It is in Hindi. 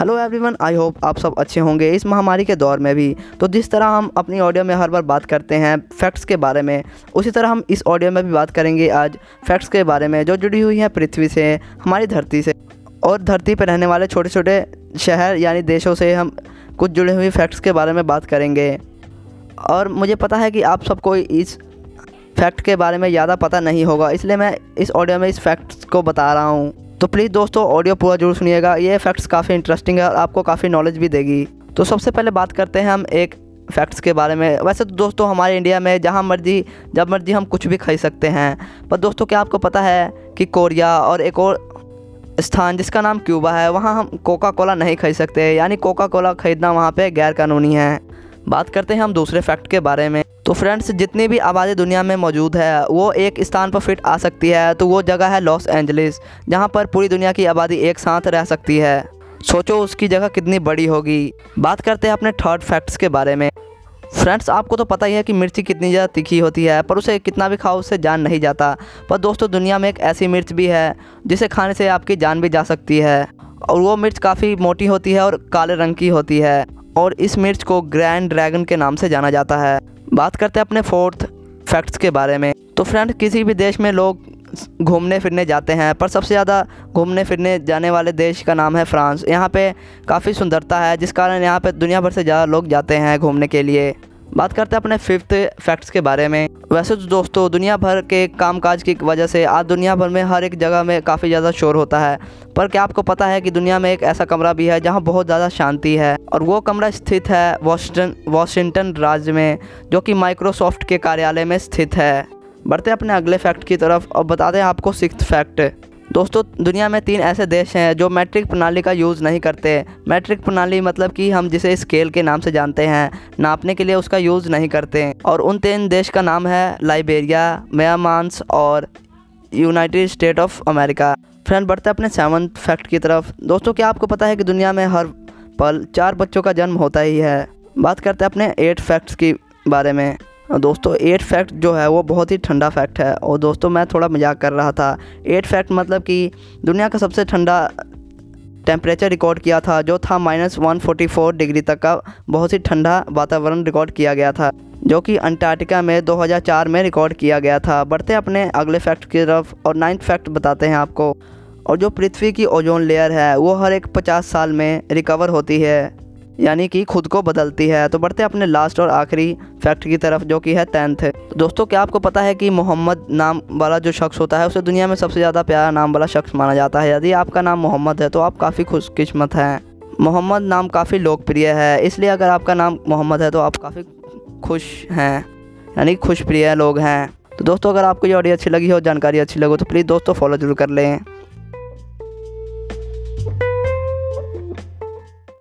हेलो एवरीवन आई होप आप सब अच्छे होंगे इस महामारी के दौर में भी। तो जिस तरह हम अपनी ऑडियो में हर बार बात करते हैं फैक्ट्स के बारे में, उसी तरह हम इस ऑडियो में भी बात करेंगे आज फैक्ट्स के बारे में, जो जुड़ी हुई हैं पृथ्वी से, हमारी धरती से। और धरती पर रहने वाले छोटे छोटे शहर यानी देशों से हम कुछ जुड़े हुए फैक्ट्स के बारे में बात करेंगे। और मुझे पता है कि आप सबको इस फैक्ट के बारे में ज़्यादा पता नहीं होगा, इसलिए मैं इस ऑडियो में इस फैक्ट्स को बता रहा हूँ। तो प्लीज़ दोस्तों ऑडियो पूरा ज़रूर सुनिएगा। ये फैक्ट्स काफ़ी इंटरेस्टिंग है और आपको काफ़ी नॉलेज भी देगी। तो सबसे पहले बात करते हैं हम एक फैक्ट्स के बारे में। वैसे तो दोस्तों, हमारे इंडिया में जहाँ मर्ज़ी, जब मर्ज़ी हम कुछ भी खरीद सकते हैं। पर दोस्तों, क्या आपको पता है कि कोरिया और एक और स्थान जिसका नाम क्यूबा है, वहाँ हम कोका कोला नहीं खरीद सकते। यानी कोका कोला ख़रीदना वहाँ पे गैर कानूनी है। बात करते हैं हम दूसरे फैक्ट के बारे में। तो फ्रेंड्स जितनी भी आबादी दुनिया में मौजूद है, वो एक स्थान पर फिट आ सकती है तो वो जगह है लॉस एंजलिस जहाँ पर पूरी दुनिया की आबादी एक साथ रह सकती है। सोचो उसकी जगह कितनी बड़ी होगी। बात करते हैं अपने थर्ड फैक्ट्स के बारे में। फ्रेंड्स आपको तो पता ही है कि मिर्ची कितनी ज़्यादा तीखी होती है, पर उसे कितना भी खाओ, उससे जान नहीं जाता। पर दोस्तों, दुनिया में एक ऐसी मिर्च भी है, जिसे खाने से आपकी जान भी जा सकती है। और वो मिर्च काफ़ी मोटी होती है और काले रंग की होती है, और इस मिर्च को ग्रैंड ड्रैगन के नाम से जाना जाता है। बात करते हैं अपने फोर्थ फैक्ट्स के बारे में। तो फ्रेंड किसी भी देश में लोग घूमने फिरने जाते हैं, पर सबसे ज़्यादा घूमने फिरने जाने वाले देश का नाम है फ्रांस। यहाँ पे काफ़ी सुंदरता है, जिस कारण यहाँ पे दुनिया भर से ज़्यादा लोग जाते हैं घूमने के लिए। बात करते हैं अपने फिफ्थ फैक्ट्स के बारे में। वैसे तो दोस्तों, दुनिया भर के कामकाज की वजह से आज दुनिया भर में हर एक जगह में काफ़ी ज़्यादा शोर होता है। पर क्या आपको पता है कि दुनिया में एक ऐसा कमरा भी है जहाँ बहुत ज़्यादा शांति है? और वो कमरा स्थित है वॉशिंगटन वॉशिंगटन राज्य में, जो कि माइक्रोसॉफ्ट के कार्यालय में स्थित है। बढ़ते अपने अगले फैक्ट की तरफ़ और बता दें आपको सिक्स फैक्ट दोस्तों, दुनिया में तीन ऐसे देश हैं जो मैट्रिक प्रणाली का यूज़ नहीं करते। मैट्रिक प्रणाली मतलब कि हम जिसे स्केल के नाम से जानते हैं, नापने के लिए उसका यूज़ नहीं करते। और उन तीन देश का नाम है लाइबेरिया म्यांमांस और United State of America friend बढ़ते अपने सेवन्थ फैक्ट की तरफ़। दोस्तों, क्या आपको पता है कि दुनिया में हर पल चार बच्चों का जन्म होता ही है? बात करते हैं अपने एट फैक्ट्स की बारे में। दोस्तों एट फैक्ट जो है, वो बहुत ही ठंडा फैक्ट है। और दोस्तों, मैं थोड़ा मज़ाक कर रहा था। एट फैक्ट मतलब कि दुनिया का सबसे ठंडा टेम्परेचर रिकॉर्ड किया था, जो था minus one forty four degree तक का बहुत ही ठंडा वातावरण रिकॉर्ड किया गया था, जो कि अंटार्कटिका में 2004 में रिकॉर्ड किया गया था। बढ़ते अपने अगले फैक्ट की तरफ़, और नाइन्थ फैक्ट बताते हैं आपको। और जो पृथ्वी की ओजोन लेयर है, वो हर एक 50 साल में रिकवर होती है। यानी कि खुद को बदलती है। तो बढ़ते अपने लास्ट और आखिरी फैक्ट की तरफ़, जो कि है टेंथ तो दोस्तों, क्या आपको पता है कि मोहम्मद नाम वाला जो शख्स होता है, उसे दुनिया में सबसे ज़्यादा प्यारा नाम वाला शख्स माना जाता है। यदि आपका नाम मोहम्मद है तो आप काफ़ी खुशकिस्मत हैं। मोहम्मद नाम काफ़ी लोकप्रिय है, इसलिए अगर आपका नाम मोहम्मद है तो आप काफ़ी खुश हैं, यानी खुश प्रिय लोग हैं। तो दोस्तों, अगर आपको ये ऑडियो अच्छी लगी हो, जानकारी अच्छी लगी हो तो प्लीज़ दोस्तों फॉलो ज़रूर कर लें।